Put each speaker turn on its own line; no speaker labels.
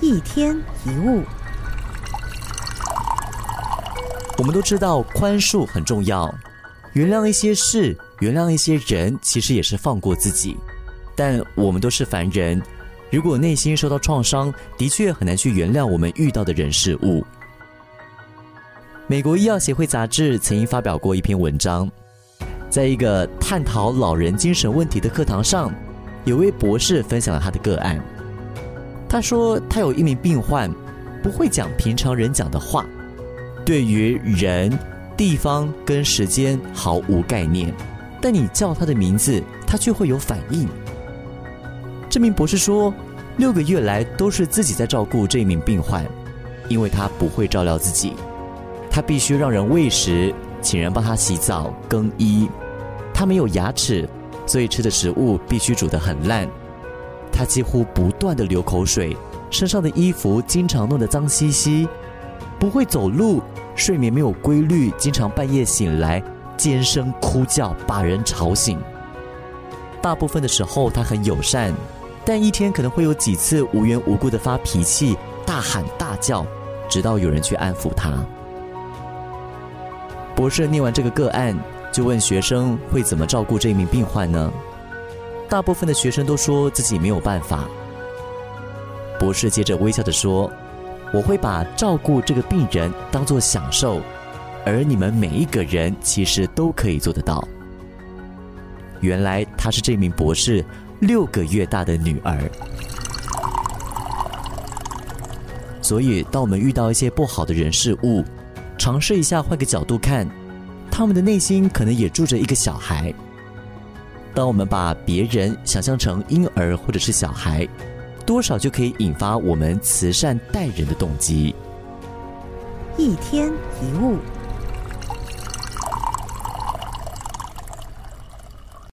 一天一物，
我们都知道宽恕很重要，原谅一些事，原谅一些人，其实也是放过自己。但我们都是凡人，如果内心受到创伤，的确很难去原谅我们遇到的人事物。美国医药协会杂志曾经发表过一篇文章，在一个探讨老人精神问题的课堂上，有位博士分享了他的个案。他说，他有一名病患，不会讲平常人讲的话，对于人、地方跟时间毫无概念，但你叫他的名字，他却会有反应。这名博士说，六个月来都是自己在照顾这名病患，因为他不会照料自己，他必须让人喂食，请人帮他洗澡、更衣。他没有牙齿，所以吃的食物必须煮得很烂。他几乎不断的流口水，身上的衣服经常弄得脏兮兮，不会走路，睡眠没有规律，经常半夜醒来尖声哭叫，把人吵醒。大部分的时候他很友善，但一天可能会有几次无缘无故的发脾气，大喊大叫，直到有人去安抚他。博士念完这个个案，就问学生会怎么照顾这名病患呢？大部分的学生都说自己没有办法。博士接着微笑着说：“我会把照顾这个病人当做享受，而你们每一个人其实都可以做得到。”原来她是这名博士六个月大的女儿。所以，当我们遇到一些不好的人事物，尝试一下换个角度看，他们的内心可能也住着一个小孩。当我们把别人想象成婴儿或者是小孩，多少就可以引发我们慈善待人的动机。
一天一物。